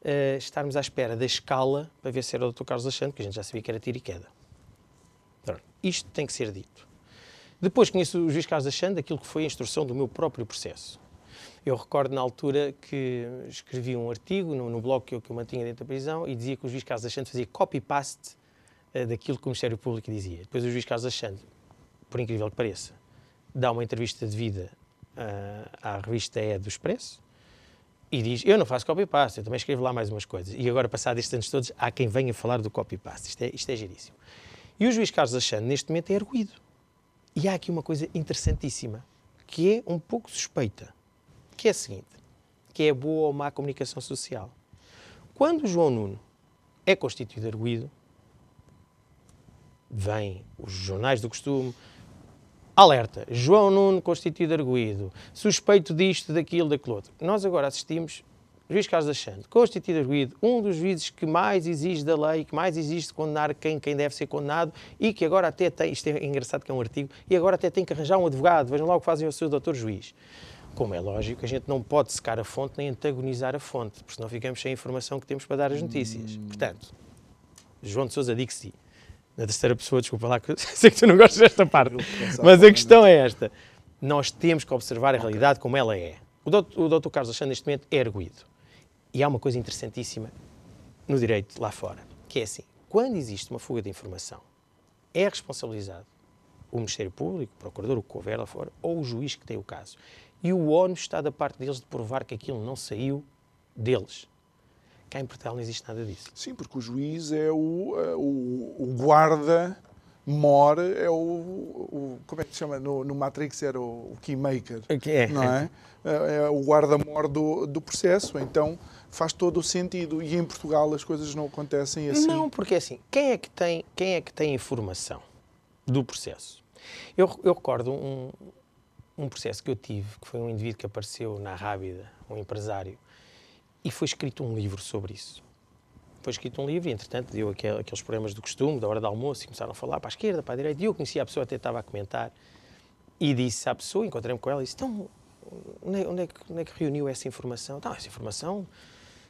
eh, estarmos à espera da escala para ver se era o Dr. Carlos Alexandre, que a gente já sabia que era tiro e queda. Pronto. Isto tem que ser dito. Depois conheço o juiz Carlos Alexandre, aquilo que foi a instrução do meu próprio processo. Eu recordo na altura que escrevi um artigo no, no blog que eu, que eu mantinha dentro da prisão e dizia que o juiz Carlos Alexandre fazia copy-paste eh, daquilo que o Ministério Público dizia. Depois o juiz Carlos Alexandre, por incrível que pareça, dá uma entrevista de vida ah, à revista E do Expresso e diz, eu não faço copy-paste, eu também escrevo lá mais umas coisas. E agora, passados estes anos todos, há quem venha falar do copy-paste. Isto é, isto é giríssimo. E o juiz Carlos Alexandre, neste momento, é arguído. E há aqui uma coisa interessantíssima, que é um pouco suspeita, que é a seguinte, que é a boa ou má comunicação social. Quando João Nuno é constituído arguído, vêm os jornais do costume, alerta, João Nuno constituído arguído, suspeito disto, daquilo, daquilo outro. Nós agora assistimos, juiz Carlos Alexandre, constituído arguído, um dos juízes que mais exige da lei, que mais exige de condenar quem, quem deve ser condenado e que agora até tem, isto é engraçado que é um artigo, e agora até tem que arranjar um advogado, vejam lá o que fazem o seu doutor juiz. Como é lógico, a gente não pode secar a fonte nem antagonizar a fonte, porque senão ficamos sem a informação que temos para dar as notícias. Portanto, João de Sousa Dixi, na terceira pessoa, desculpa lá, que sei que tu não gostas desta parte, mas a questão é esta. Nós temos que observar a realidade como ela é. O doutor, o doutor Carlos Alexandre, neste momento, é erguido. E há uma coisa interessantíssima no direito lá fora, que é assim, quando existe uma fuga de informação, é responsabilizado o Ministério Público, o Procurador, o que houver lá fora, ou o juiz que tem o caso. E o ONU está da parte deles de provar que aquilo não saiu deles. Cá em Portugal não existe nada disso. Sim, porque o juiz é o, eh, o, o guarda mor, é o, o- Como é que se chama? No, no Matrix era o, o keymaker. É, não é? É é o guarda-mor do, do processo. Então faz todo o sentido. E em Portugal as coisas não acontecem assim. Não, porque assim, quem é que tem, quem é que tem informação do processo? Eu, eu recordo um, um processo que eu tive, que foi um indivíduo que apareceu na Rábida, um empresário, e foi escrito um livro sobre isso. Foi escrito um livro e, entretanto, deu aquel- aqueles problemas do costume, da hora do almoço, e começaram a falar para a esquerda, para a direita, e eu conhecia a pessoa, até estava a comentar, e disse à pessoa, encontrei-me com ela, e disse, então, onde é, onde é que, onde é que reuniu essa informação? Então, essa informação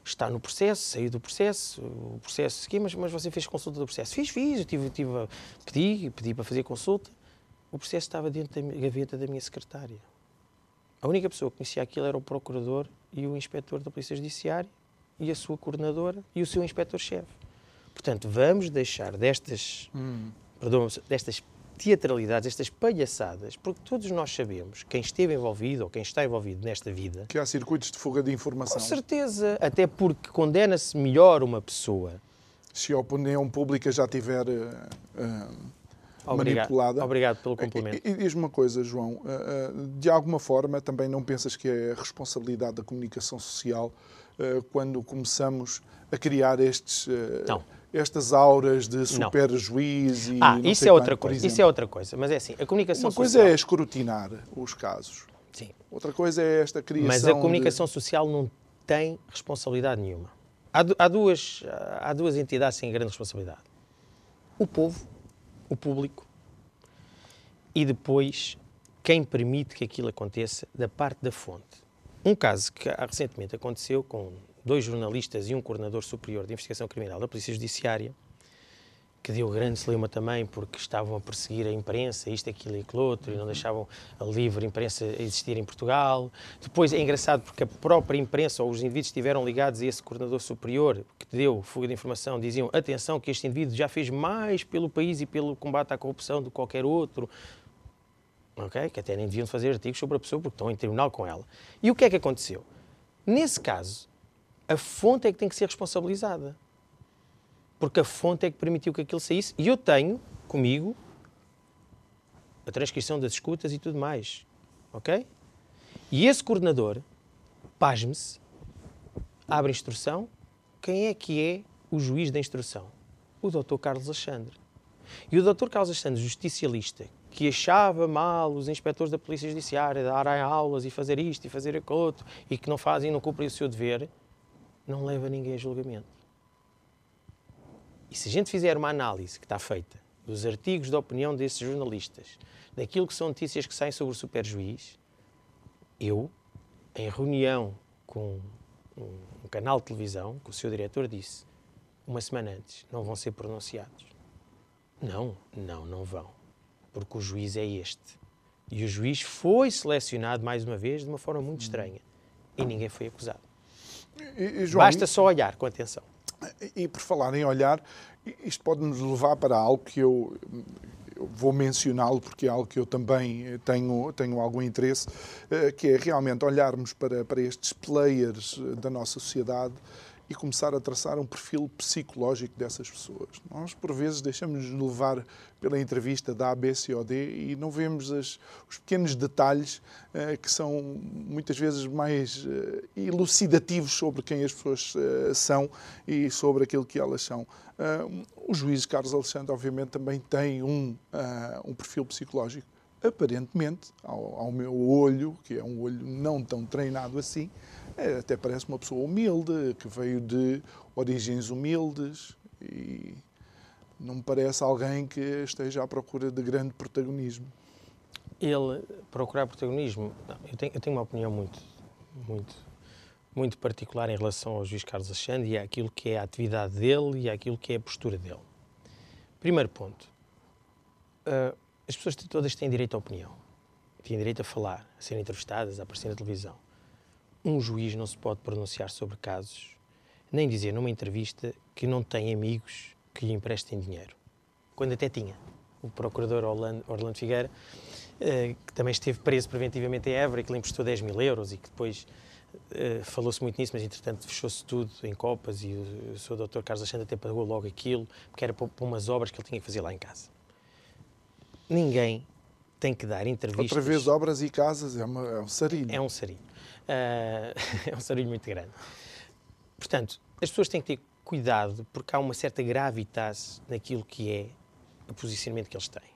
está no processo, saiu do processo, o processo aqui, mas, mas você fez consulta do processo? Fiz, fiz, eu tive, tive a, pedi, pedi para fazer consulta. O processo estava dentro da gaveta da minha secretária. A única pessoa que conhecia aquilo era o procurador e o inspetor da Polícia Judiciária e a sua coordenadora e o seu inspetor-chefe. Portanto, vamos deixar destas, perdão, destas teatralidades, estas palhaçadas, porque todos nós sabemos, quem esteve envolvido ou quem está envolvido nesta vida, Que há circuitos de fuga de com informação. certeza, até porque condena-se melhor uma pessoa. Se a opinião pública já tiver eh, eh, Obrigado, manipulada. obrigado pelo complemento. E, e diz-me uma coisa, João, eh, de alguma forma também não pensas que é responsabilidade da comunicação social quando começamos a criar estes, eh, Não. estas auras de super juiz e Ah, isso é outra quanto, coisa. Isso é outra coisa. Mas é assim, a comunicação Uma coisa social. é escrutinar os casos, Sim. outra coisa é esta criação Mas a de- comunicação social não tem responsabilidade nenhuma. Há, há duas, há duas entidades sem grande responsabilidade: o povo, o público, e depois quem permite que aquilo aconteça da parte da fonte. Um caso que recentemente aconteceu com dois jornalistas e um coordenador superior de investigação criminal da Polícia Judiciária, que deu grande celeuma também porque estavam a perseguir a imprensa, isto, aquilo e aquilo outro, e não deixavam a livre imprensa existir em Portugal. Depois é engraçado porque a própria imprensa ou os indivíduos estiveram ligados a esse coordenador superior que deu fuga de informação, diziam atenção que este indivíduo já fez mais pelo país e pelo combate à corrupção do que qualquer outro. Okay? Que até nem deviam fazer artigos sobre a pessoa porque estão em tribunal com ela. E o que é que aconteceu? Nesse caso, a fonte é que tem que ser responsabilizada porque a fonte é que permitiu que aquilo saísse. E eu tenho comigo a transcrição das escutas e tudo mais. Ok? E esse coordenador, pasme-se, abre instrução. Quem é que é o juiz da instrução? O Dr. Carlos Alexandre. E o Dr. Carlos Alexandre, justicialista, que achava mal os inspectores da Polícia Judiciária darem aulas e fazer isto e fazer aquilo e que não fazem e não cumprem o seu dever, não leva ninguém a julgamento. E se a gente fizer uma análise que está feita dos artigos de opinião desses jornalistas, daquilo que são notícias que saem sobre o superjuiz, eu, em reunião com um canal de televisão, que o seu diretor disse, uma semana antes, não vão ser pronunciados. Não, não, não vão. Porque o juiz é este. E o juiz foi selecionado, mais uma vez, de uma forma muito estranha. E ninguém foi acusado. E, e, João, Basta só olhar com atenção. E por falar em olhar, isto pode nos levar para algo que eu, eu vou mencioná-lo porque é algo que eu também tenho, tenho algum interesse, eh, que é realmente olharmos para, para estes players da nossa sociedade e começar a traçar um perfil psicológico dessas pessoas. Nós, por vezes, deixamos-nos levar pela entrevista da A, B, C ou D e não vemos as, os pequenos detalhes uh, que são muitas vezes mais uh, elucidativos sobre quem as pessoas uh, são e sobre aquilo que elas são. o juiz Carlos Alexandre, obviamente, também tem um, um perfil psicológico. Aparentemente, ao, ao meu olho, que é um olho não tão treinado assim, até parece uma pessoa humilde, que veio de origens humildes e não me parece alguém que esteja à procura de grande protagonismo. Ele procurar protagonismo, não, eu, tenho, eu tenho uma opinião muito, muito, muito particular em relação ao juiz Carlos Alexandre e àquilo que é a atividade dele e àquilo que é a postura dele. Primeiro ponto, uh, as pessoas todas têm direito à opinião, têm direito a falar, a serem entrevistadas, a aparecer na televisão um juiz não se pode pronunciar sobre casos, nem dizer numa entrevista que não tem amigos que lhe emprestem dinheiro. Quando até tinha. O procurador Orlando, Orlando Figueira, eh, que também esteve preso preventivamente em Évora, que lhe emprestou 10 mil euros e que depois eh, falou-se muito nisso, mas entretanto fechou-se tudo em copas e o, o seu doutor Carlos Alexandre até pagou logo aquilo, porque era para, para umas obras que ele tinha que fazer lá em casa. Ninguém tem que dar entrevistas. Outra vez, obras e casas é, uma, é um sarilho. É um sarilho. Uh, é um sarilho muito grande. Portanto, as pessoas têm que ter cuidado porque há uma certa gravidade naquilo que é o posicionamento que eles têm.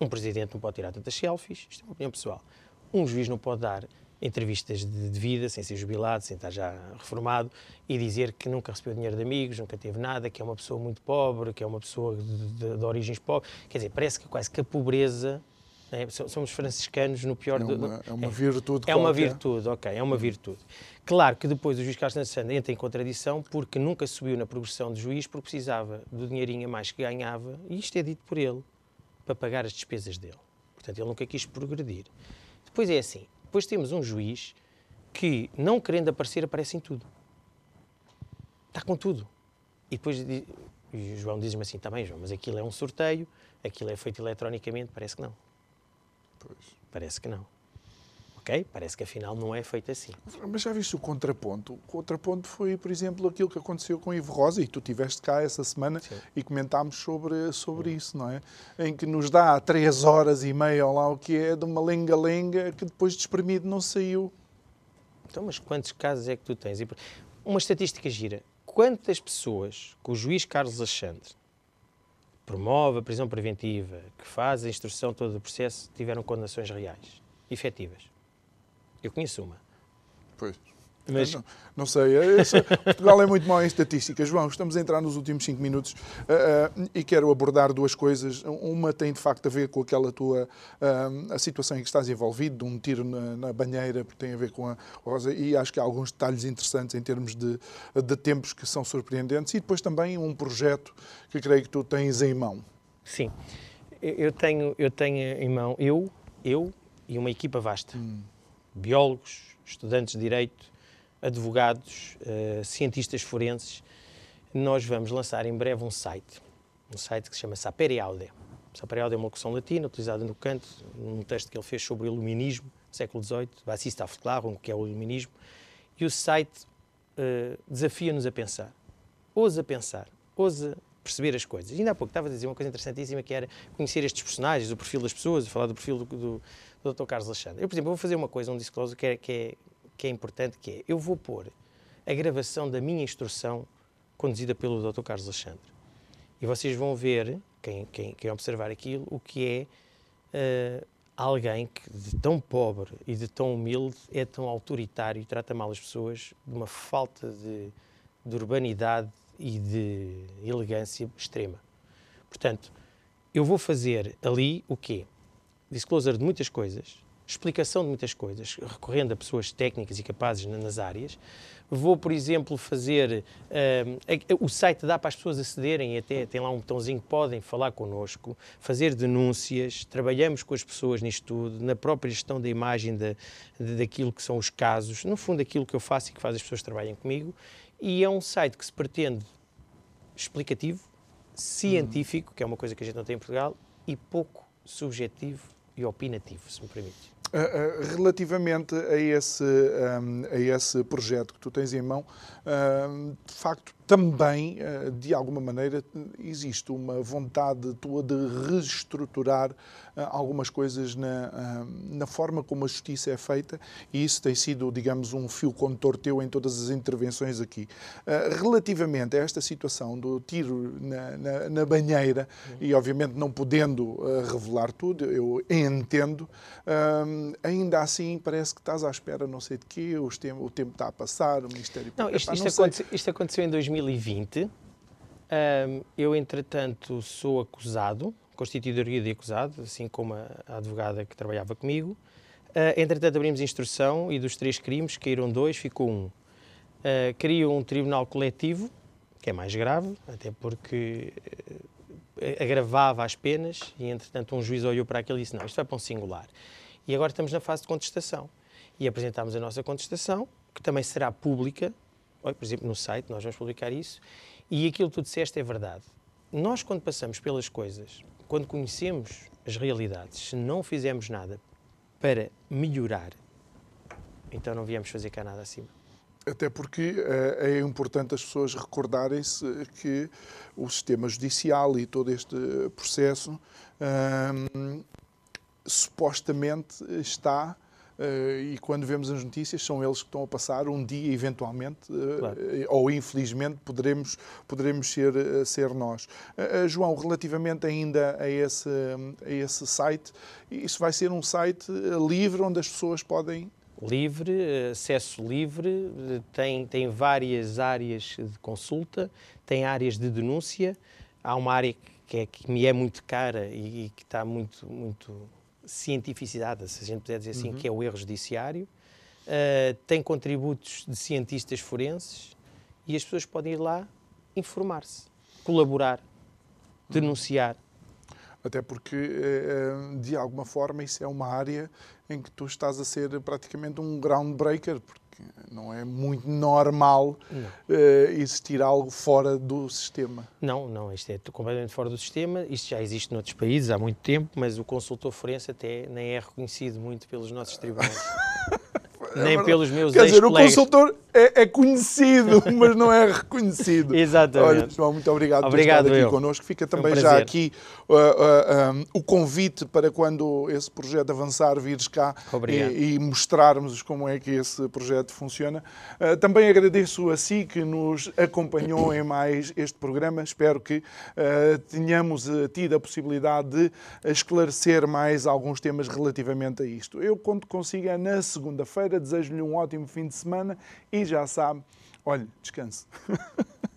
Um presidente não pode tirar tantas selfies, isto é uma opinião pessoal. Um juiz não pode dar entrevistas de vida, sem ser jubilado, sem estar já reformado, e dizer que nunca recebeu dinheiro de amigos, nunca teve nada, que é uma pessoa muito pobre, que é uma pessoa de, de, de origens pobres. Quer dizer, parece que quase que a pobreza é, somos franciscanos no pior... É uma, é uma virtude É uma virtude, ok, é uma virtude. Claro que depois o juiz Carlos Santos entra em contradição porque nunca subiu na progressão de juiz porque precisava do dinheirinho a mais que ganhava, e isto é dito por ele, para pagar as despesas dele. Portanto, ele nunca quis progredir. Depois é assim, depois temos um juiz que, não querendo aparecer, aparece em tudo. Está com tudo. E depois e o João diz-me assim, também, tá João, mas aquilo é um sorteio, aquilo é feito eletronicamente, parece que não. Pois. Parece que não. Ok? Parece que afinal não é feito assim. Mas já viste o contraponto? O contraponto foi, por exemplo, aquilo que aconteceu com Ivo Rosa, e tu estiveste cá essa semana Sim. e comentámos sobre, sobre Sim. isso, não é? Em que nos dá três horas e meia, ou lá o que é, de uma lenga-lenga que depois de espremido não saiu. Então, mas quantos casos é que tu tens? Uma estatística gira. Quantas pessoas que o juiz Carlos Alexandre promove a prisão preventiva, que faz a instrução todo o processo, tiveram condenações reais, efetivas. Eu conheço uma. Pois. Mas... Não, não sei, esse, Portugal é muito mau em estatísticas. João, estamos a entrar nos últimos cinco minutos uh, uh, e quero abordar duas coisas. Uma tem de facto a ver com aquela tua uh, a situação em que estás envolvido, de um tiro na, na, banheira, porque tem a ver com a Rosa, e acho que há alguns detalhes interessantes em termos de, de tempos que são surpreendentes, e depois também um projeto que creio que tu tens em mão. Sim, eu tenho, eu tenho em mão, eu, eu e uma equipa vasta. Hum. Biólogos, estudantes de Direito, advogados, uh, cientistas forenses, nós vamos lançar em breve um site, um site que se chama Sapere Aude. Sapere Aude é uma locução latina utilizada no Kant, num texto que ele fez sobre o iluminismo, século XVIII, Bassista Afklarum, que é o iluminismo, e o site uh, desafia-nos a pensar, ousa pensar, ousa perceber as coisas. E ainda há pouco estava a dizer uma coisa interessantíssima que era conhecer estes personagens, o perfil das pessoas, falar do perfil do, do, do Dr. Carlos Alexandre. Eu, por exemplo, vou fazer uma coisa, um disclosure que é, que é que é importante, que é, eu vou pôr a gravação da minha instrução conduzida pelo Dr. Carlos Alexandre. E vocês vão ver, quem, quem, quem observar aquilo, o que é uh, alguém que de tão pobre e de tão humilde é tão autoritário e trata mal as pessoas de uma falta de, de urbanidade e de elegância extrema. Portanto, eu vou fazer ali o quê? Disclosure de muitas coisas, explicação de muitas coisas, recorrendo a pessoas técnicas e capazes nas áreas. Vou, por exemplo, fazer. Uh, o site dá para as pessoas acederem, até tem lá um botãozinho que podem falar connosco, fazer denúncias. Trabalhamos com as pessoas nisto tudo, na própria gestão da imagem da, daquilo que são os casos, no fundo, aquilo que eu faço e que faz as pessoas trabalhem comigo. E é um site que se pretende explicativo, científico, que é uma coisa que a gente não tem em Portugal, e pouco subjetivo e opinativo, se me permite. Relativamente a esse, a esse projeto que tu tens em mão, de facto, também, uh, de alguma maneira, existe uma vontade tua de reestruturar uh, algumas coisas na, uh, na forma como a justiça é feita, e isso tem sido, digamos, um fio condutor teu em todas as intervenções aqui. relativamente a esta situação do tiro na, na, na banheira, e obviamente não podendo revelar tudo, eu entendo, ainda assim parece que estás à espera não sei de quê, o tempo, o tempo está a passar, o Ministério não, isto, isto, não isto, aconteceu, em 2020. Um, eu, entretanto, sou acusado, constituído de acusado, assim como a, advogada que trabalhava comigo. Uh, entretanto, abrimos instrução e dos três crimes caíram dois, ficou um. Uh, crio um tribunal coletivo, que é mais grave, até porque uh, agravava as penas e, entretanto, um juiz olhou para aquilo e disse: não, isto vai para um singular. E agora estamos na fase de contestação. E apresentámos a nossa contestação, que também será pública, por exemplo, no site, nós vamos publicar isso, e aquilo que tu disseste é verdade. Nós, quando passamos pelas coisas, quando conhecemos as realidades, se não fizermos nada para melhorar, então não viemos fazer cá nada acima. Até porque é importante as pessoas recordarem-se que o sistema judicial e todo este processo hum, supostamente está e quando vemos as notícias, são eles que estão a passar um dia, eventualmente, uh, claro. ou infelizmente, poderemos, poderemos ser, ser nós. João, relativamente ainda a esse, a esse site, isso vai ser um site livre onde as pessoas podem. Livre, acesso livre, tem, tem várias áreas de consulta, tem áreas de denúncia. Há uma área que, é, que me é muito cara e, e que está muito, muito cientificidade, se a gente puder dizer assim, uhum. que é o erro judiciário. Uh, tem contributos de cientistas forenses e as pessoas podem ir lá informar-se, colaborar, denunciar. Até porque, eh, eh, de alguma forma, isso é uma área em que tu estás a ser praticamente um groundbreaker, porque não é muito normal uh, existir algo fora do sistema. Não, não, isto é completamente fora do sistema. Isto já existe noutros países há muito tempo, mas o consultor forense até nem é reconhecido muito pelos nossos tribunais. nem pelos meus Quer dizer, o consultor, é, é, conhecido, mas não é reconhecido. Exatamente. Olha, João, muito obrigado, obrigado por estar aqui eu. connosco. Fica também um já aqui uh, uh, um, o convite para quando esse projeto avançar, vires cá e, e, mostrarmos como é que esse projeto funciona. Uh, também agradeço a si que nos acompanhou em mais este programa. Espero que tenhamos tido a possibilidade de esclarecer mais alguns temas relativamente a isto. Eu conto consigo é na segunda-feira. Desejo-lhe um ótimo fim de semana e já sabe, olhe, descanse.